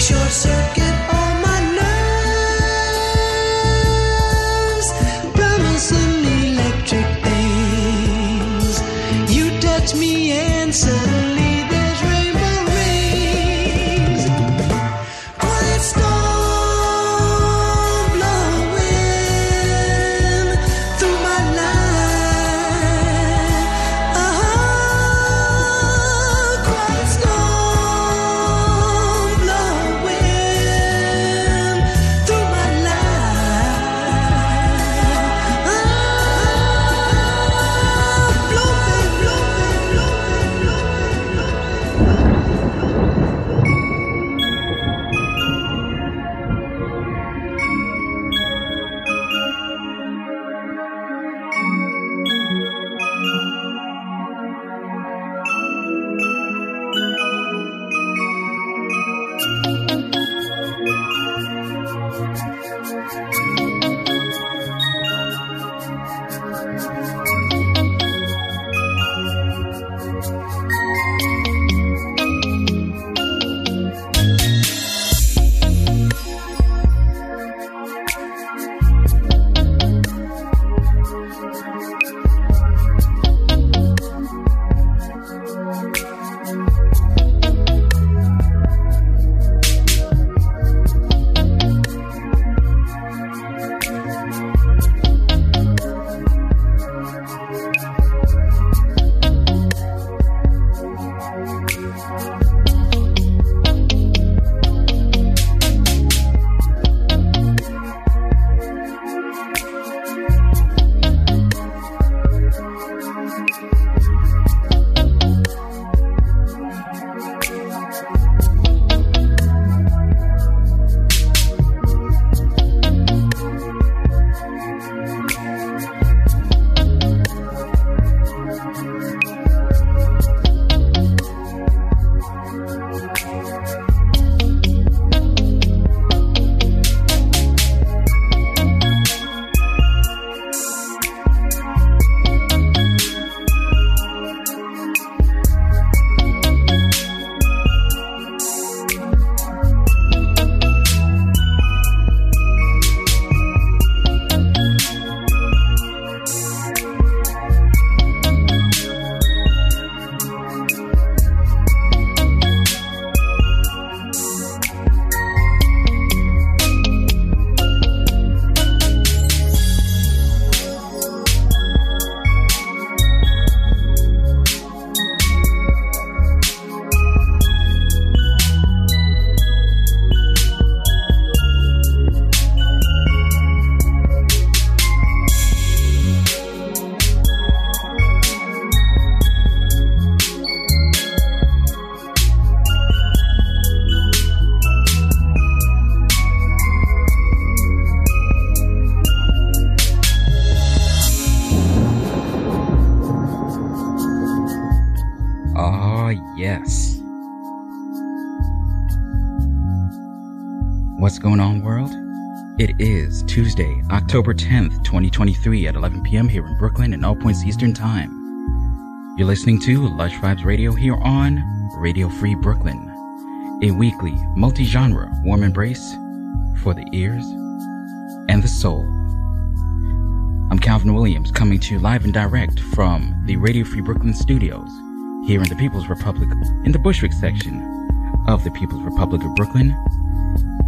short circuit Tuesday, October 10th, 2023 at 11 p.m. here in Brooklyn and all points Eastern Time. You're listening to Lush Vibes Radio here on Radio Free Brooklyn, a weekly, multi-genre warm embrace for the ears and the soul. I'm Calvin Williams coming to you live and direct from the Radio Free Brooklyn studios here in the People's Republic, in the Bushwick section of the People's Republic of Brooklyn.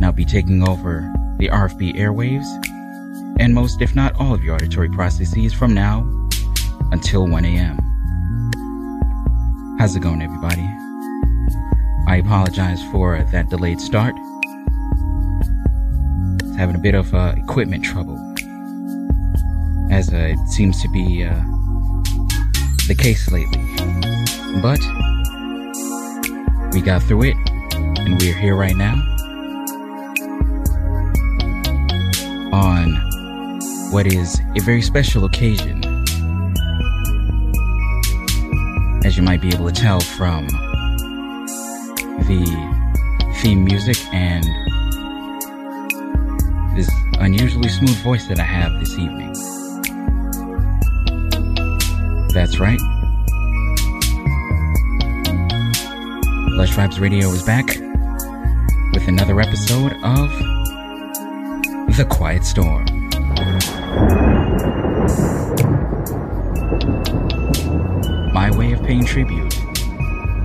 I'll be taking over the RFB airwaves and most, if not all, of your auditory processes from now until 1 a.m. How's it going, everybody? I apologize for that delayed start. It's having a bit of uh, equipment trouble, as uh, it seems to be uh, the case lately. But we got through it, and we're here right now on what is a very special occasion. As you might be able to tell from the theme music and this unusually smooth voice that I have this evening. That's right. Lush Vibes Radio is back with another episode of The Quiet Storm. My way of paying tribute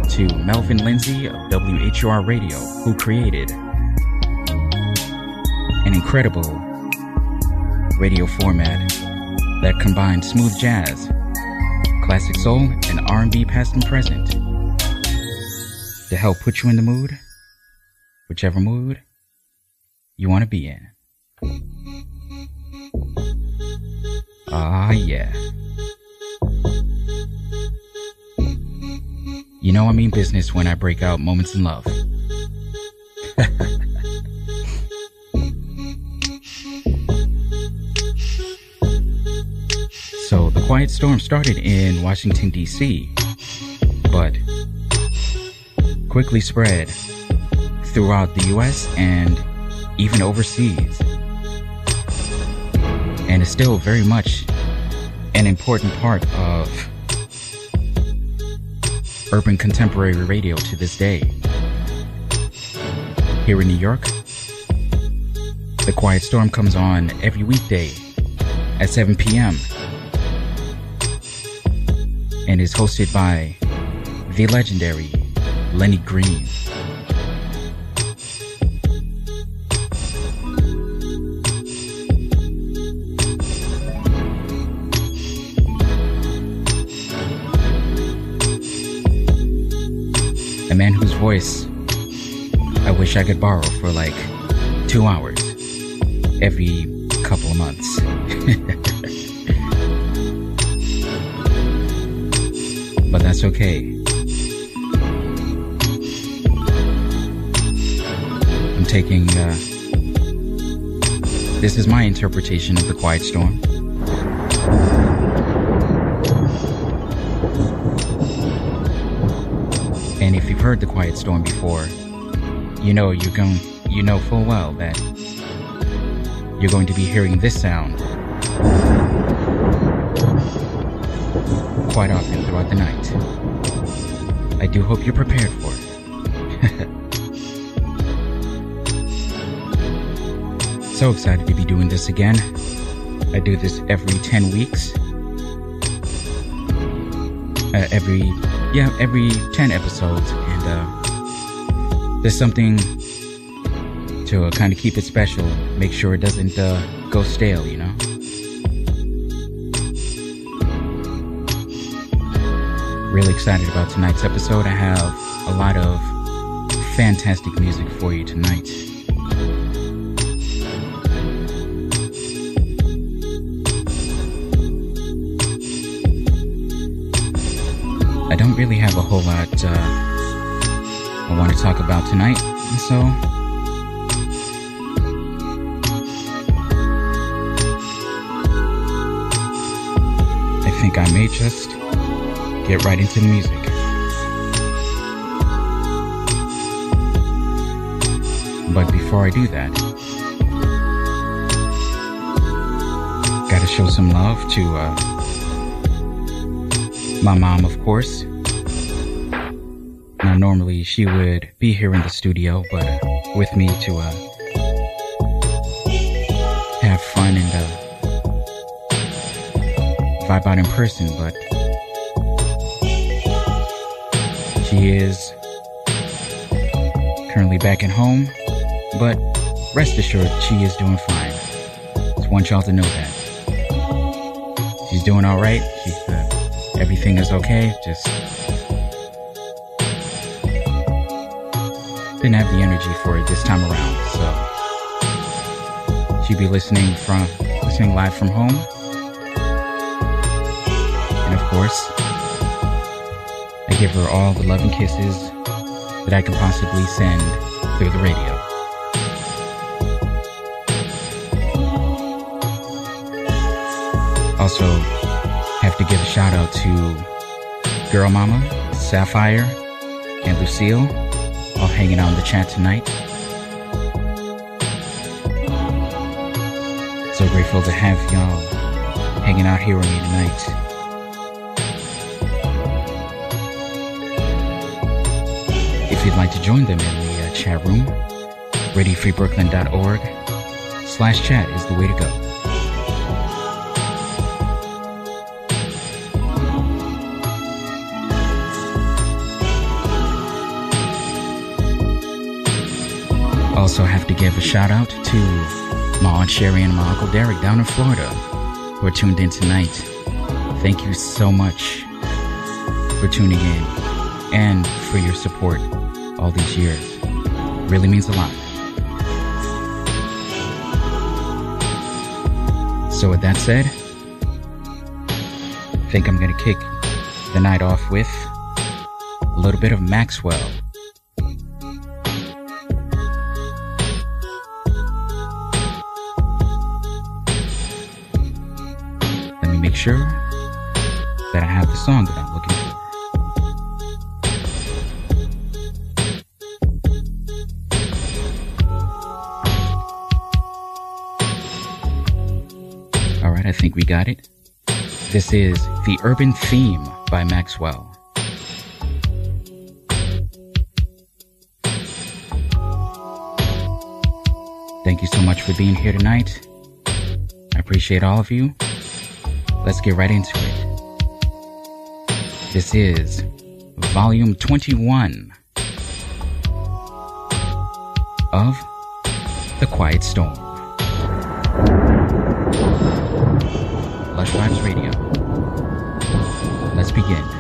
to Melvin Lindsey of WHUR Radio, who created an incredible radio format that combined smooth jazz, classic soul, and R&B past and present to help put you in the mood, whichever mood you want to be in. Ah, yeah. You know I mean business when I break out moments in love. so, the quiet storm started in Washington, D.C., but quickly spread throughout the US and even overseas. And is still very much an important part of urban contemporary radio to this day. Here in New York, The Quiet Storm comes on every weekday at 7 p.m. and is hosted by the legendary Lenny Green. A man whose voice I wish I could borrow for like two hours every couple of months. but that's okay. I'm taking, uh, this is my interpretation of the quiet storm. Heard the quiet storm before, you know you're going, you know full well that you're going to be hearing this sound quite often throughout the night. I do hope you're prepared for it. so excited to be doing this again. I do this every 10 weeks. Uh, every, yeah, every 10 episodes. Uh, there's something to uh, kind of keep it special, make sure it doesn't uh, go stale, you know? Really excited about tonight's episode. I have a lot of fantastic music for you tonight. I don't really have a whole lot uh, I want to talk about tonight, and so I think I may just get right into the music. But before I do that, gotta show some love to uh, my mom, of course. Normally she would be here in the studio, but with me to uh, have fun and uh, vibe out in person, but she is currently back at home, but rest assured she is doing fine. Just want y'all to know that. She's doing alright. She's uh, everything is okay. Just didn't have the energy for it this time around, so she'd be listening from listening live from home. And of course, I give her all the love and kisses that I can possibly send through the radio. Also, have to give a shout out to Girl Mama, Sapphire, and Lucille, hanging out in the chat tonight. So grateful to have y'all hanging out here with me tonight. If you'd like to join them in the uh, chat room, radiofreebrooklyn.org slash chat is the way to go. To give a shout out to my Aunt Sherry and my Uncle Derek down in Florida who are tuned in tonight. Thank you so much for tuning in and for your support all these years. Really means a lot. So, with that said, I think I'm going to kick the night off with a little bit of Maxwell. Sure that I have the song that I'm looking for. All right, I think we got it. This is The Urban Theme by Maxwell. Thank you so much for being here tonight. I appreciate all of you. Let's get right into it. This is volume 21 of The Quiet Storm. Lush Vibes Radio. Let's begin.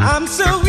I'm so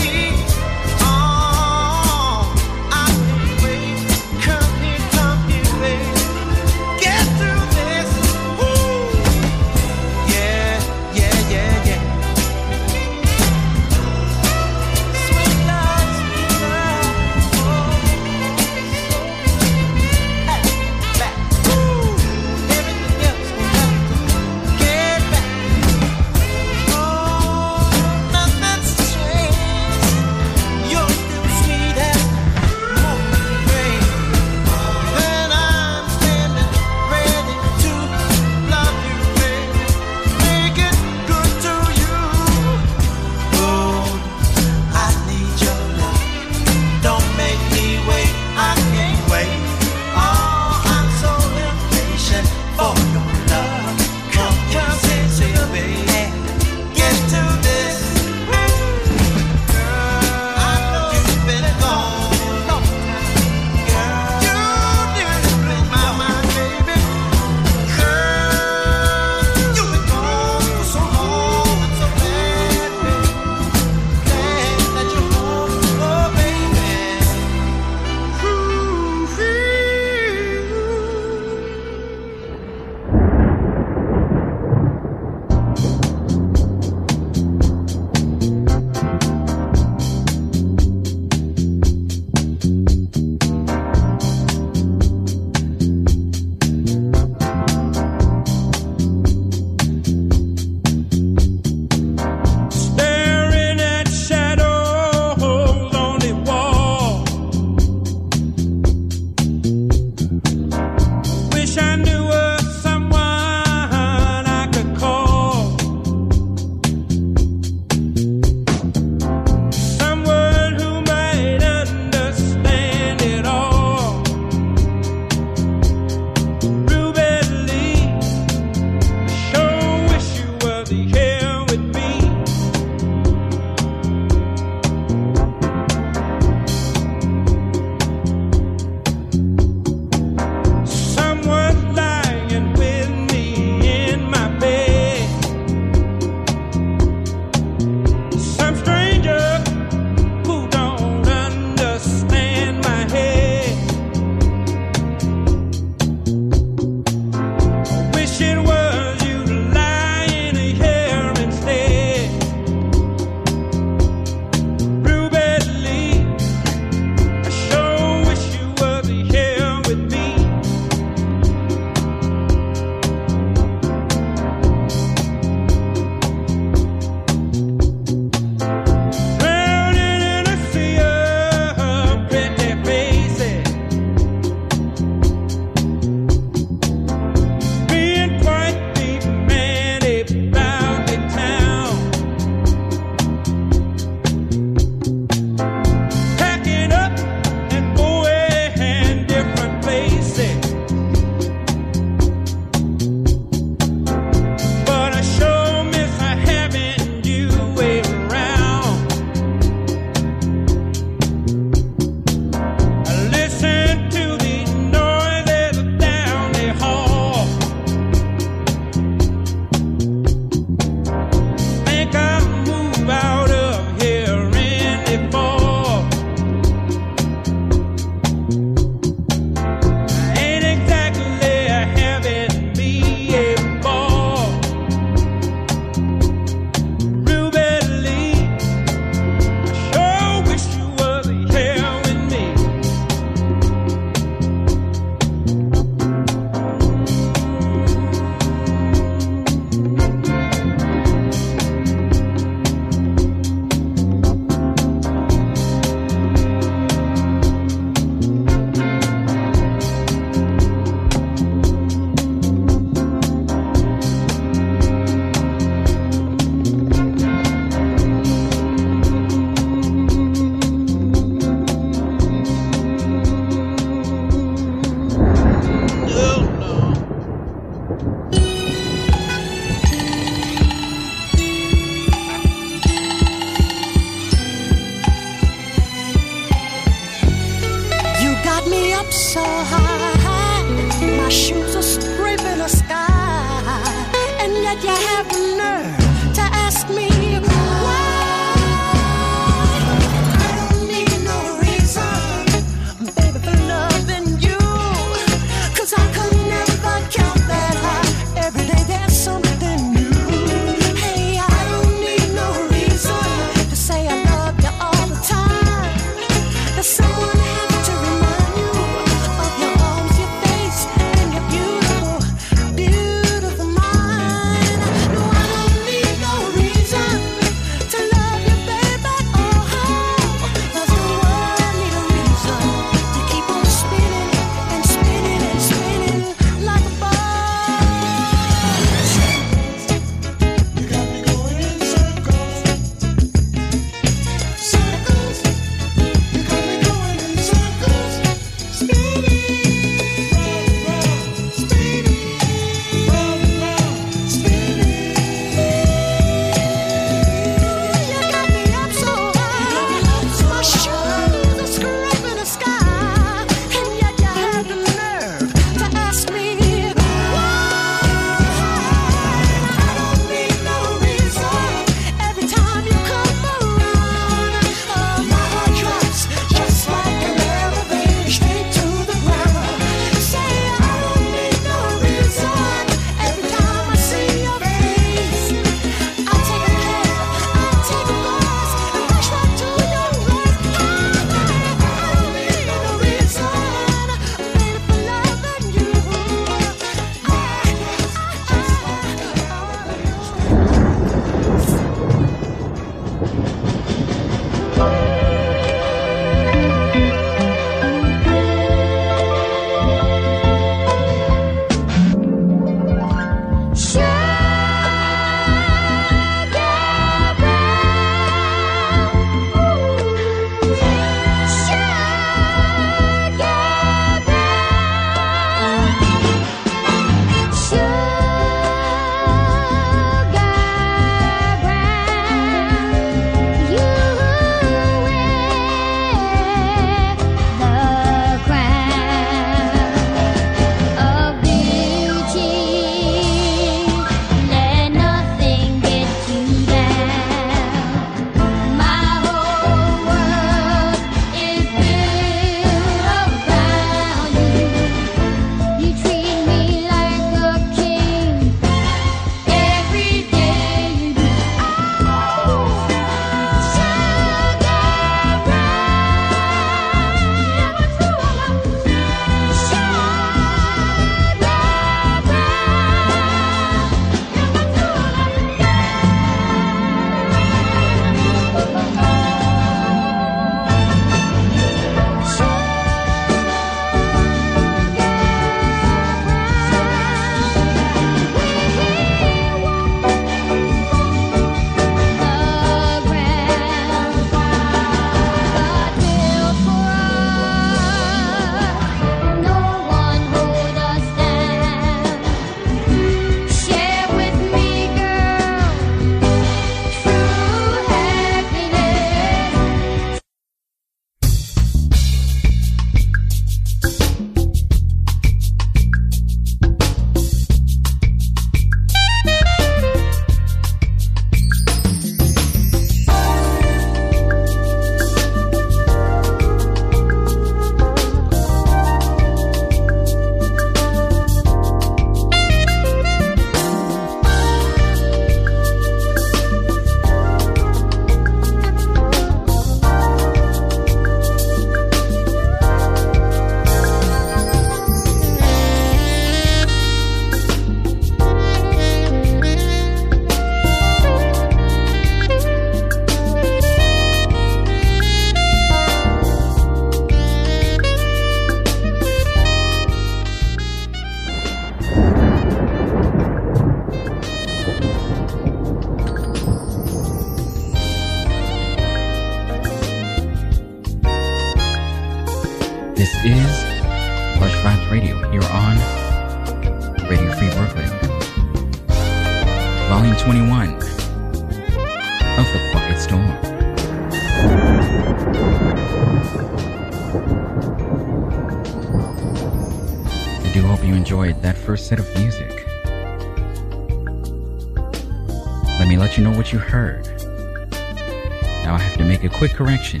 quick correction.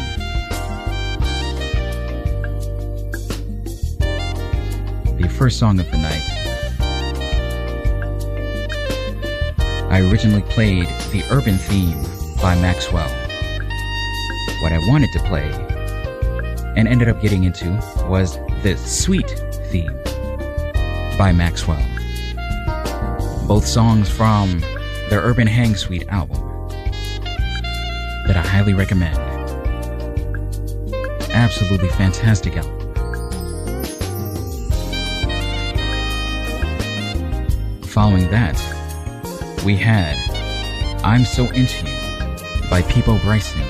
The first song of the night. I originally played the Urban Theme by Maxwell. What I wanted to play and ended up getting into was the Suite Theme by Maxwell. Both songs from their Urban Hang Suite album that I highly recommend. Absolutely fantastic album. Following that, we had I'm So Into You by Peabo Bryson.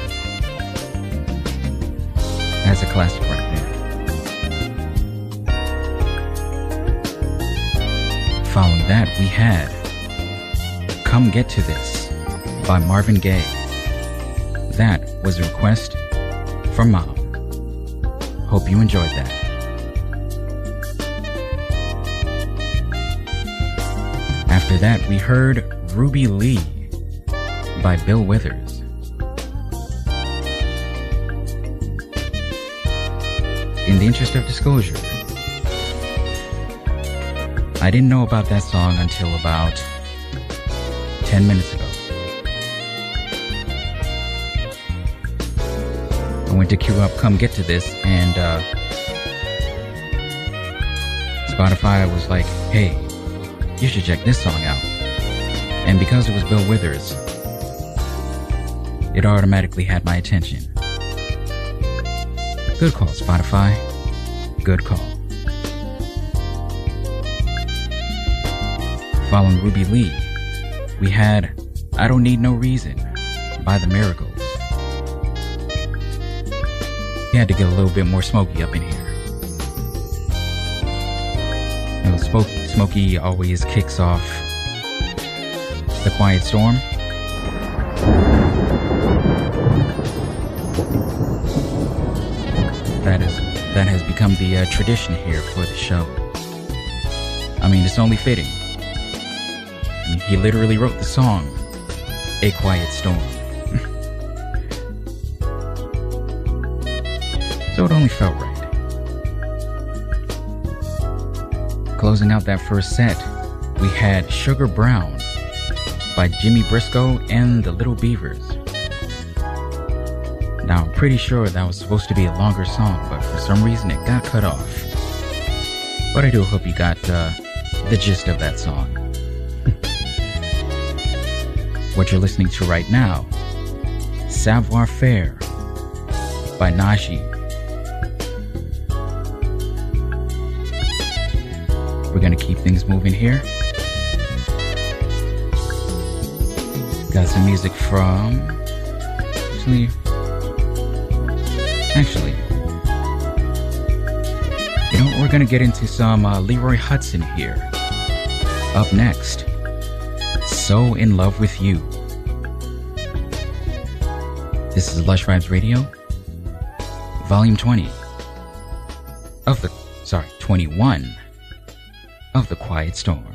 That's a classic right there. Following that, we had Come Get to This by Marvin Gaye. That was a request from Mom. Hope you enjoyed that. After that, we heard Ruby Lee by Bill Withers. In the interest of disclosure, I didn't know about that song until about 10 minutes ago. Went to queue up Come Get to This, and uh, Spotify was like, hey, you should check this song out. And because it was Bill Withers, it automatically had my attention. Good call, Spotify. Good call. Following Ruby Lee, we had I Don't Need No Reason by The Miracles. Had to get a little bit more smoky up in here. You know, Smokey, Smokey always kicks off The Quiet Storm. That is that has become the uh, tradition here for the show. I mean, it's only fitting. He literally wrote the song "A Quiet Storm," so it only felt right. Closing out that first set, we had Sugar Brown by Jimmy Briscoe and the Little Beavers. Now, I'm pretty sure that was supposed to be a longer song, but for some reason it got cut off. But I do hope you got uh, the gist of that song. what you're listening to right now, Savoir Faire by Najee. We're gonna keep things moving here. Got some music from. Actually. Actually. You know, what we're gonna get into some uh, Leroy Hutson here. Up next. So in Love with You. This is Lush Vibes Radio, Volume 20 of the. Sorry, 21 of The Quiet Storm.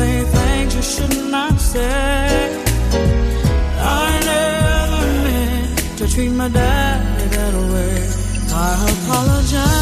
say things you should not say. I never meant to treat my daddy that way. I apologize.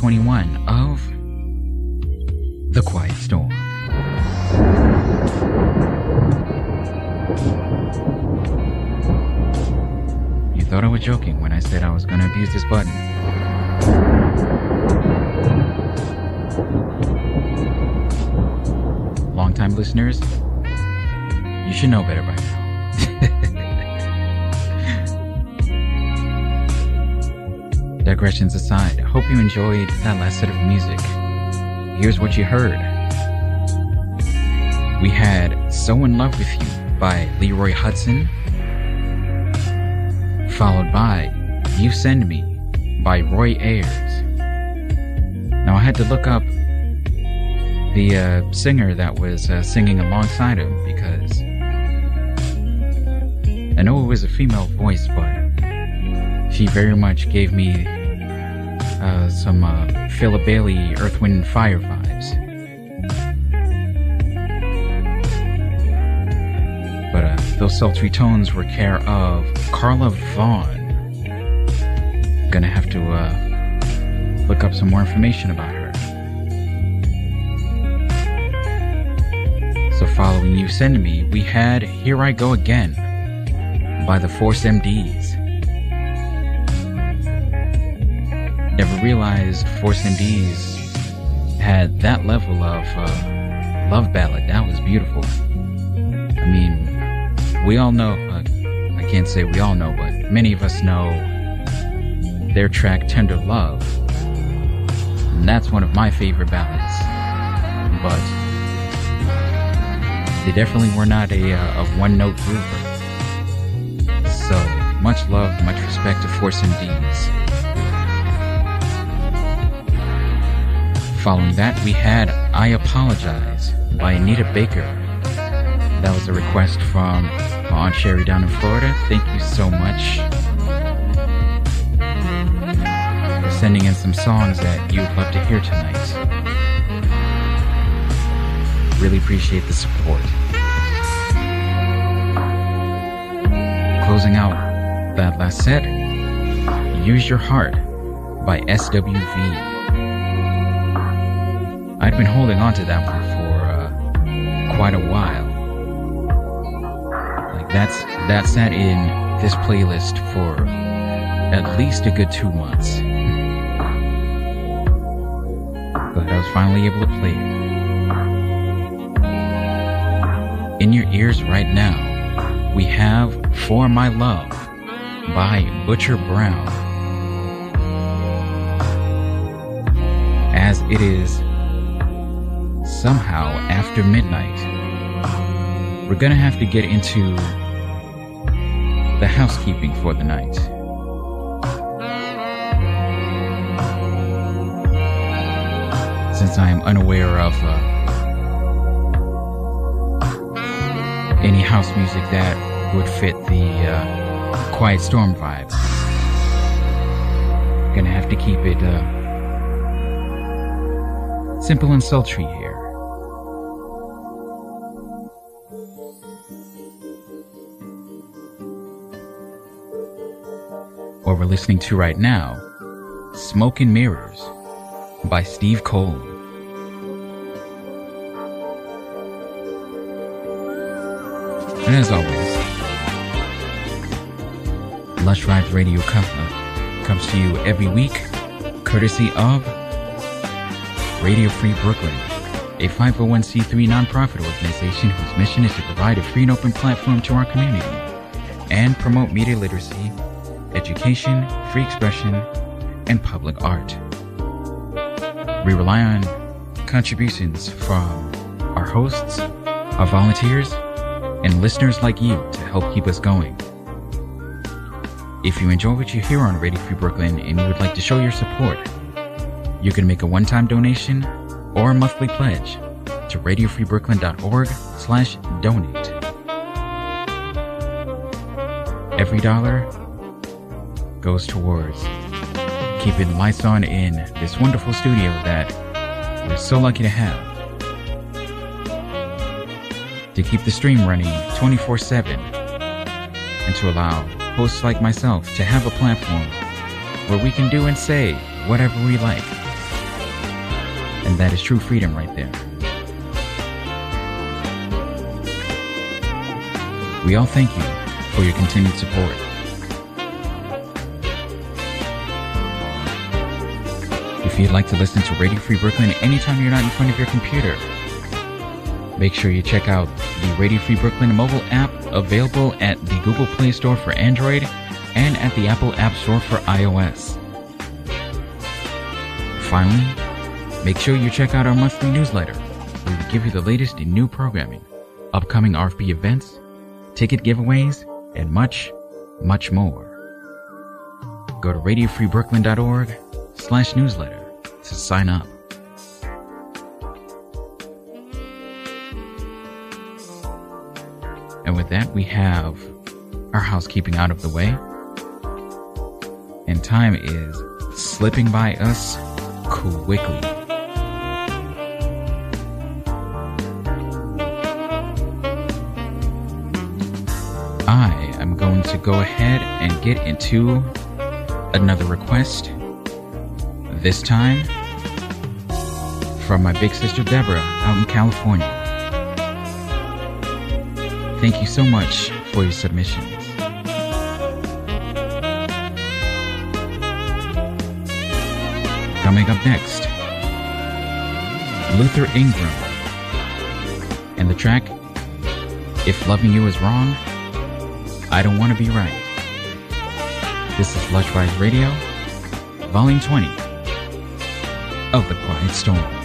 21 enjoyed that last set of music. Here's what you heard. We had So In Love With You by Leroy Hutson, followed by You Send Me by Roy Ayers. Now I had to look up the uh, singer that was uh, singing alongside him because I know it was a female voice, but she very much gave me uh, some uh, Philip Bailey Earth, Wind, and Fire vibes. But uh, those sultry tones were care of Carla Vaughn. Gonna have to uh, look up some more information about her. So, following You Send Me, we had Here I Go Again by the Force MDs. Never realized Force MDs had that level of uh, love ballad. That was beautiful. I mean, we all know, uh, I can't say we all know, but many of us know their track Tender Love. And that's one of my favorite ballads. But they definitely were not a, uh, a one note group. So, much love, much respect to Force and MDs. Following that, we had I Apologize by Anita Baker. That was a request from my Aunt Sherry down in Florida. Thank you so much for sending in some songs that you would love to hear tonight. Really appreciate the support. Closing out that last set, Use Your Heart by SWV. I'd been holding on to that one for uh, quite a while. Like that's that sat in this playlist for at least a good two months. But I was finally able to play it. In your ears right now, we have For My Love by Butcher Brown. As it is somehow after midnight, we're gonna have to get into the housekeeping for the night. Since I am unaware of uh, any house music that would fit the uh, Quiet Storm vibe, gonna have to keep it uh, simple and sultry here. We're listening to right now, Smoke and Mirrors by Steve Cole. And as always, Lush Vibes Radio com- uh, comes to you every week, courtesy of Radio Free Brooklyn, a 501c3 nonprofit organization whose mission is to provide a free and open platform to our community and promote media literacy, education, free expression, and public art. We rely on contributions from our hosts, our volunteers, and listeners like you to help keep us going. If you enjoy what you hear on Radio Free Brooklyn and you would like to show your support, you can make a one-time donation or a monthly pledge to radiofreebrooklyn.org slash donate. Every dollar goes towards keeping lights on in this wonderful studio that we're so lucky to have. To keep the stream running 24 7 and to allow hosts like myself to have a platform where we can do and say whatever we like. And that is true freedom right there. We all thank you for your continued support. You'd like to listen to Radio Free Brooklyn anytime you're not in front of your computer, make sure you check out the Radio Free Brooklyn mobile app available at the Google Play Store for Android and at the Apple App Store for iOS. Finally, make sure you check out our monthly newsletter we give you the latest in new programming, upcoming RFB events, ticket giveaways, and much, much more. Go to radiofreebrooklyn.org slash newsletter to sign up. And with that, we have our housekeeping out of the way. And time is slipping by us quickly. I am going to go ahead and get into another request. This time from my big sister Deborah out in California. Thank you so much for your submissions. Coming up next, Luther Ingram and the track If Loving You Is Wrong, I Don't Want to Be Right. This is Lush Vibes Radio, Volume 20 of The Quiet Storm.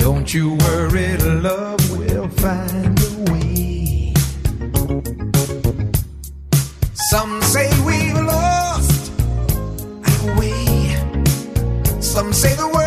Don't you worry, love will find a way. Some say we've lost our way. Some say the world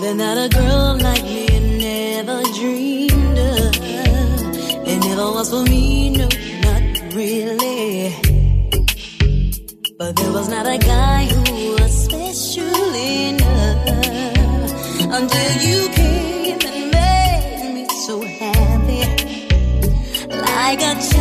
Something that a girl like me never dreamed of. It never was for me, no, not really. But there was not a guy who was special enough until you came and made me so happy. Like a child.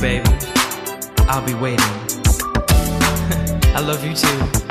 Baby. I'll be waiting. I love you too.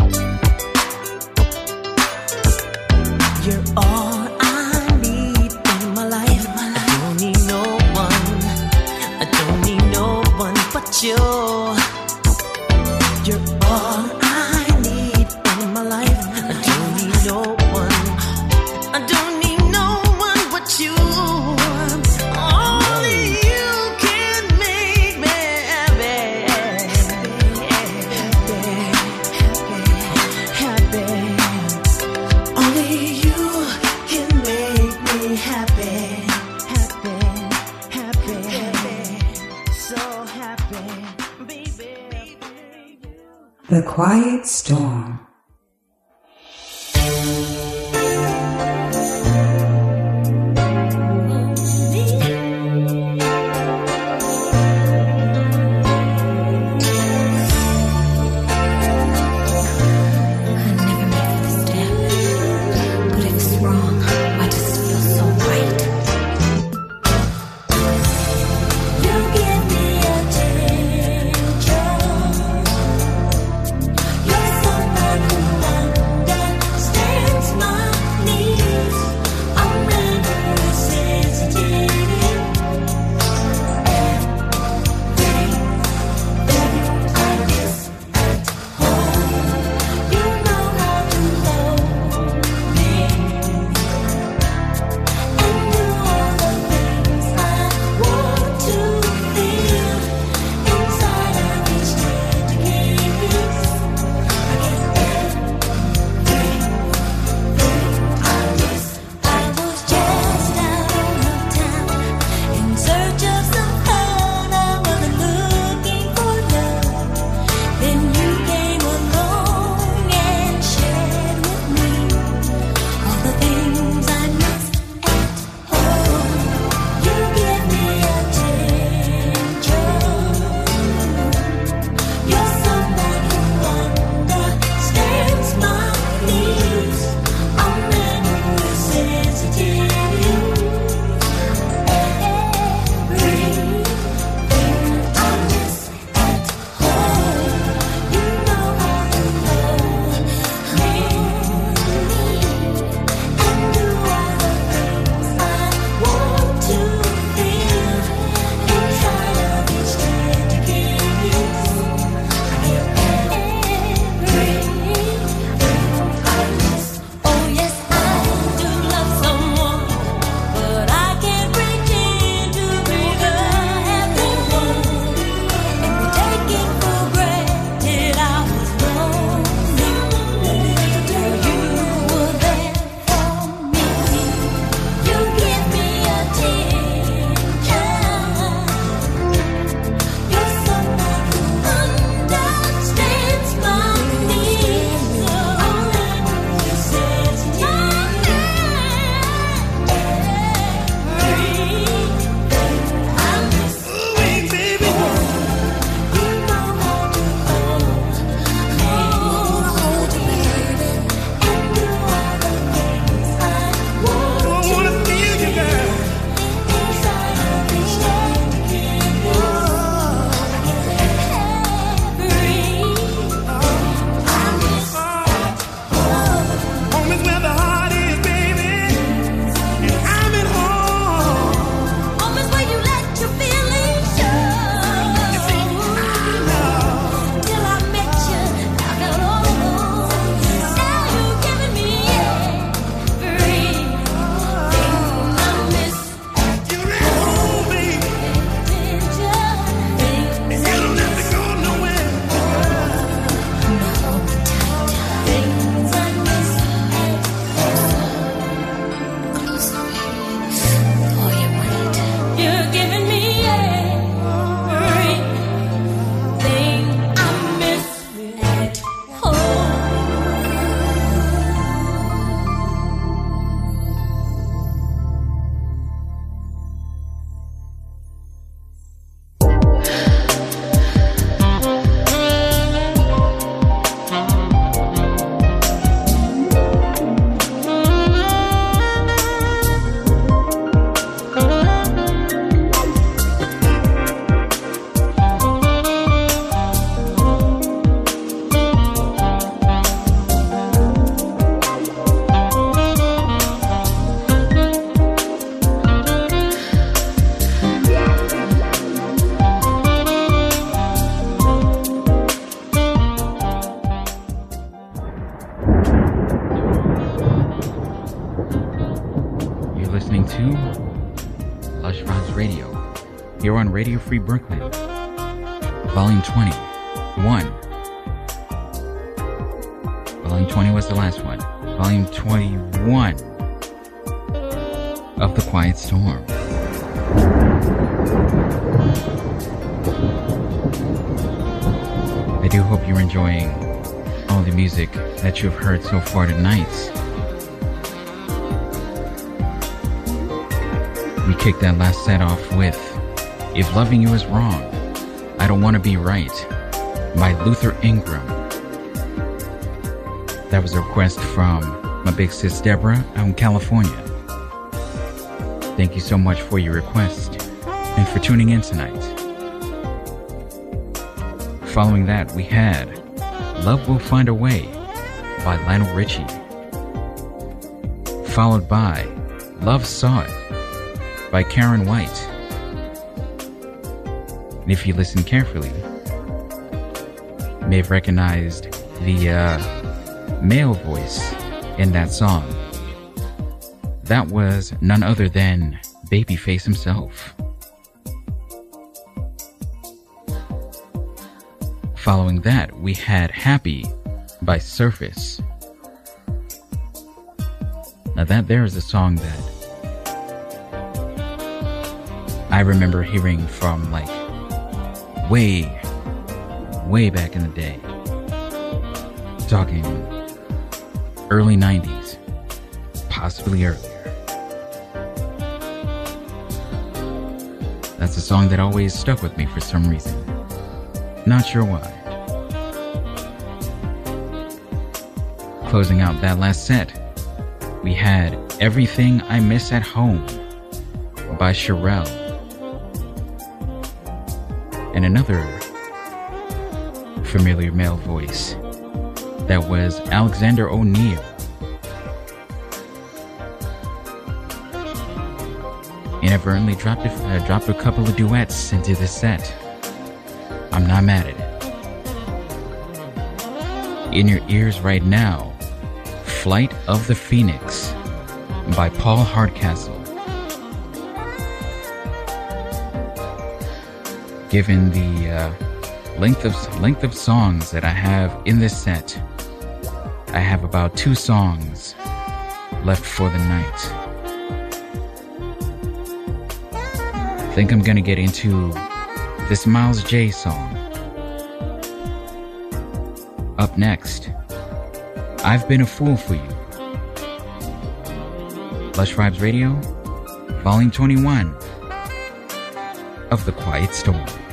Radio Free Brooklyn, Volume 21. Volume 20 was the last one. Volume 21 of The Quiet Storm. I do hope you're enjoying all the music that you've heard so far tonight. We kicked that last set off with If Loving You Is Wrong, I Don't Want to Be Right by Luther Ingram. That was a request from my big sis Deborah out in California. Thank you so much for your request and for tuning in tonight. Following that, we had Love Will Find a Way by Lionel Richie. Followed by Love Saw It by Karyn White. And if you listen carefully, you may have recognized the uh, male voice in that song. That was none other than Babyface himself. Following that, we had Happy by Surface. Now, that there is a song that I remember hearing from like way, way back in the day. Talking early 90s, possibly earlier. That's a song that always stuck with me for some reason. Not sure why. Closing out that last set, we had Everything I Miss at Home by Cherrelle. And another familiar male voice that was Alexander O'Neal. Inadvertently dropped a, uh, dropped a couple of duets into the set. I'm not mad at it. In your ears right now, Flight of the Phoenix by Paul Hardcastle. Given the uh, length of length of songs that I have in this set, I have about two songs left for the night. I think I'm gonna get into this Miles Jaye song. Up next, I've Been a Fool for You. Lush Vibes Radio, Volume 21 of The Quiet Storm.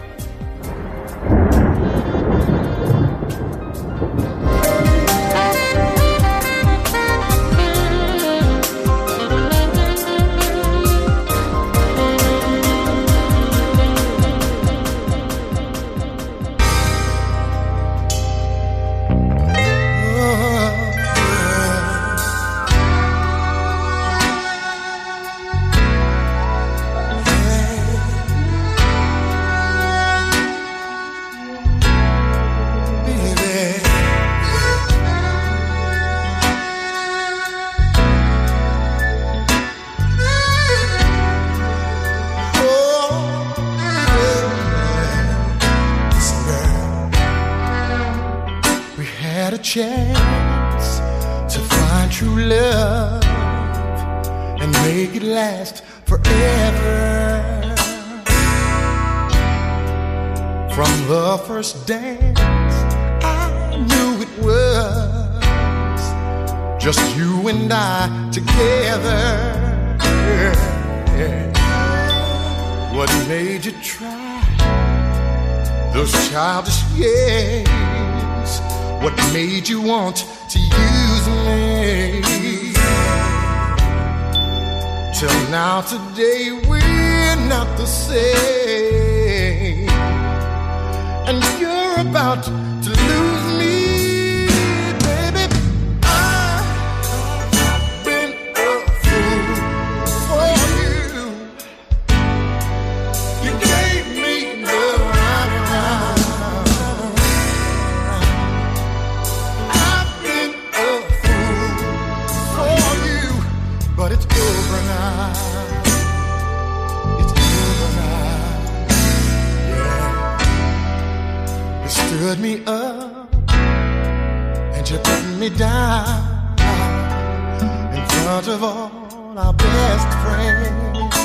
all our best friends.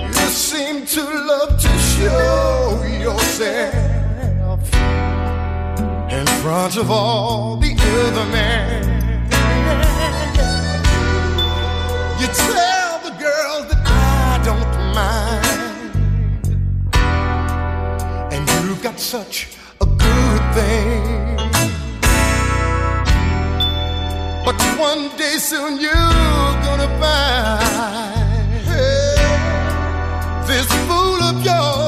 You seem to love to show yourself in front of all the other men. You tell the girls that I don't mind, and you've got such a good thing. But one day soon you're gonna find hey, this fool of yours.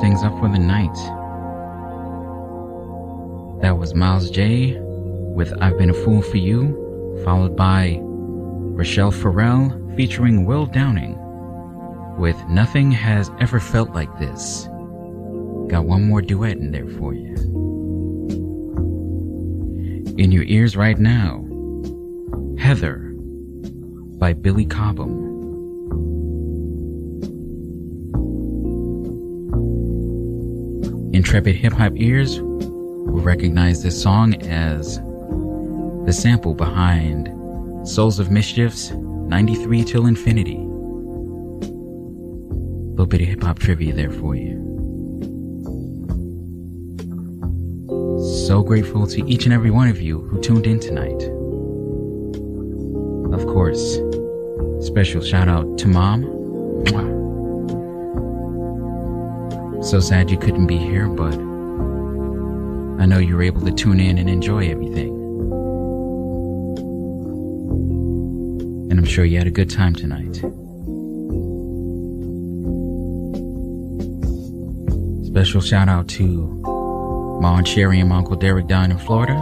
Things up for the night. That was Miles Jaye with I've Been a Fool for You, followed by Rachelle Ferrell featuring Will Downing with Nothing Has Ever Felt Like This. Got one more duet in there for you. In your ears right now, Heather by Billy Cobham. Intrepid hip hop ears will recognize this song as the sample behind Souls of Mischief's 93 Till Infinity. A little bit of hip hop trivia there for you. So grateful to each and every one of you who tuned in tonight. Of course, special shout out to mom. Mwah. So sad you couldn't be here, but I know you were able to tune in and enjoy everything. And I'm sure you had a good time tonight. Special shout out to my Aunt Sherry and my Uncle Derek down in Florida.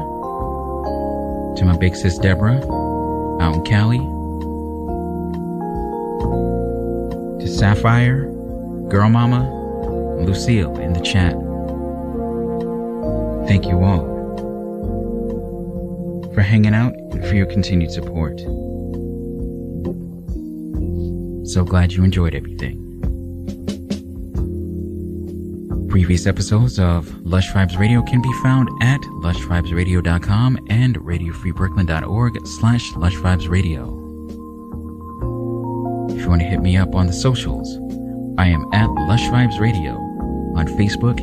To my big sis Deborah out in Cali. To Sapphire, Girl Mama, Lucille in the chat. Thank you all for hanging out and for your continued support. So glad you enjoyed everything. Previous episodes of Lush Vibes Radio can be found at lushvibesradio.com and radiofreebrooklyn.org slash lushvibesradio. If you want to hit me up on the socials, I am at Lush on Facebook,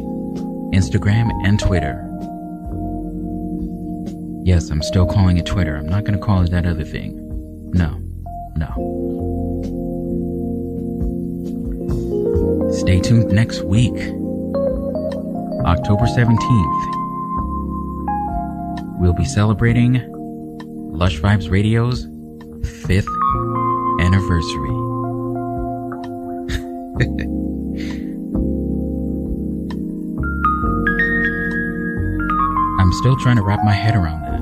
Instagram, and Twitter. Yes, I'm still calling it Twitter. I'm not going to call it that other thing. No, no. Stay tuned next week, October 17th. We'll be celebrating Lush Vibes Radio's fifth anniversary. Still trying to wrap my head around that.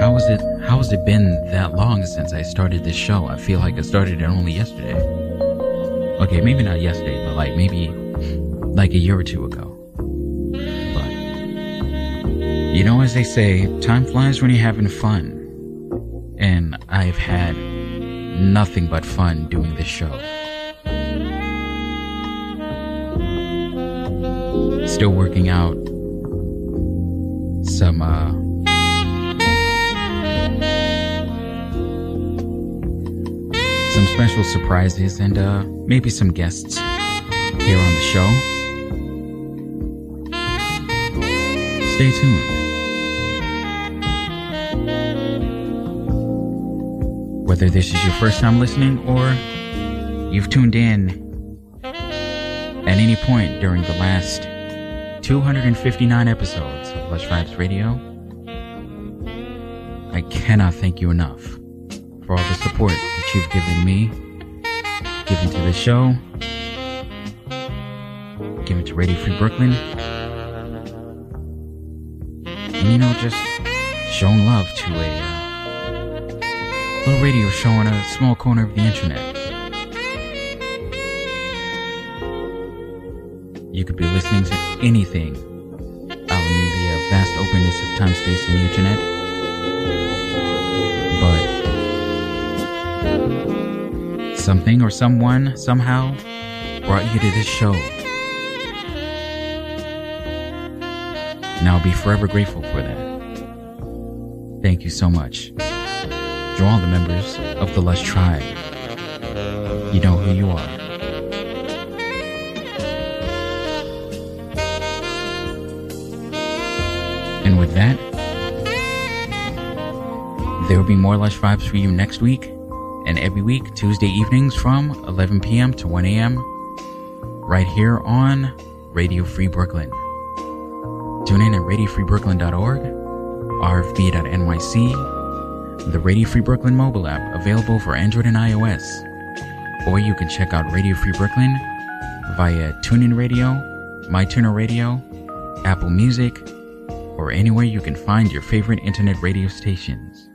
How has it how has it been that long since I started this show? I feel like I started it only yesterday. Okay, maybe not yesterday, but like maybe like a year or two ago. But you know as they say, time flies when you're having fun. And I've had nothing but fun doing this show. Still working out some uh some special surprises and uh maybe some guests here on the show. Stay tuned. Whether this is your first time listening or you've tuned in at any point during the last 259 episodes of Lush Vibes Radio, I cannot thank you enough for all the support that you've given me, given to the show, given to Radio Free Brooklyn, and you know, just showing love to a uh, little radio show on a small corner of the internet. You could be listening to anything out in the vast openness of time, space, and the internet. But something or someone somehow brought you to this show. And I'll be forever grateful for that. Thank you so much. To all the members of the Lush Tribe, you know who you are. With that, there will be more Lush Vibes for you next week and every week, Tuesday evenings from 11 p.m. to 1 a.m. right here on Radio Free Brooklyn. Tune in at radiofreebrooklyn.org, rfb.nyc, the Radio Free Brooklyn mobile app available for Android and iOS. Or you can check out Radio Free Brooklyn via TuneIn Radio, MyTuner Radio, Apple Music, or anywhere you can find your favorite internet radio stations.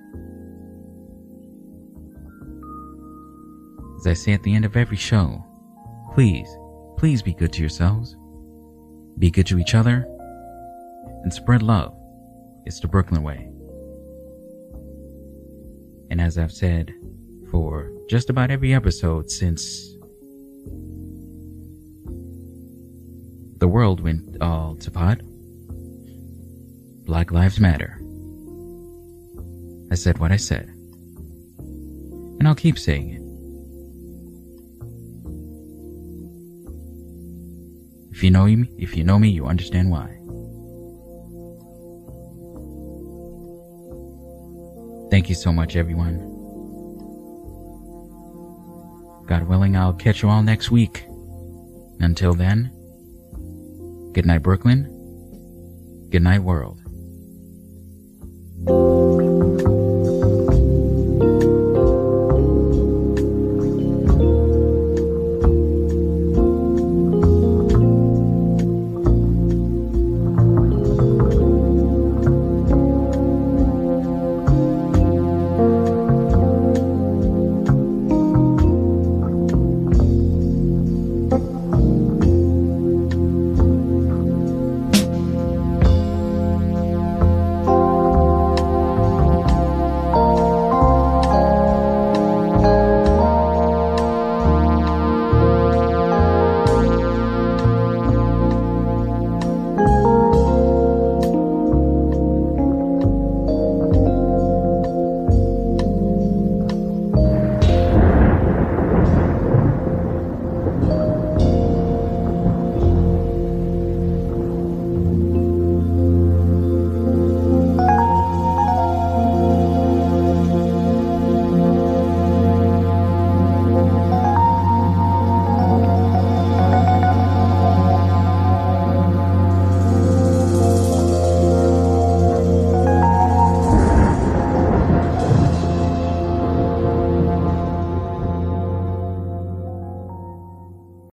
As I say at the end of every show, please, please be good to yourselves, be good to each other, and spread love. It's the Brooklyn way. And as I've said for just about every episode since the world went all to pot, Black Lives Matter. I said what I said. And I'll keep saying it. If you know me, if you know me, you understand why. Thank you so much, everyone. God willing, I'll catch you all next week. Until then, good night, Brooklyn. Good night, world. Thank you.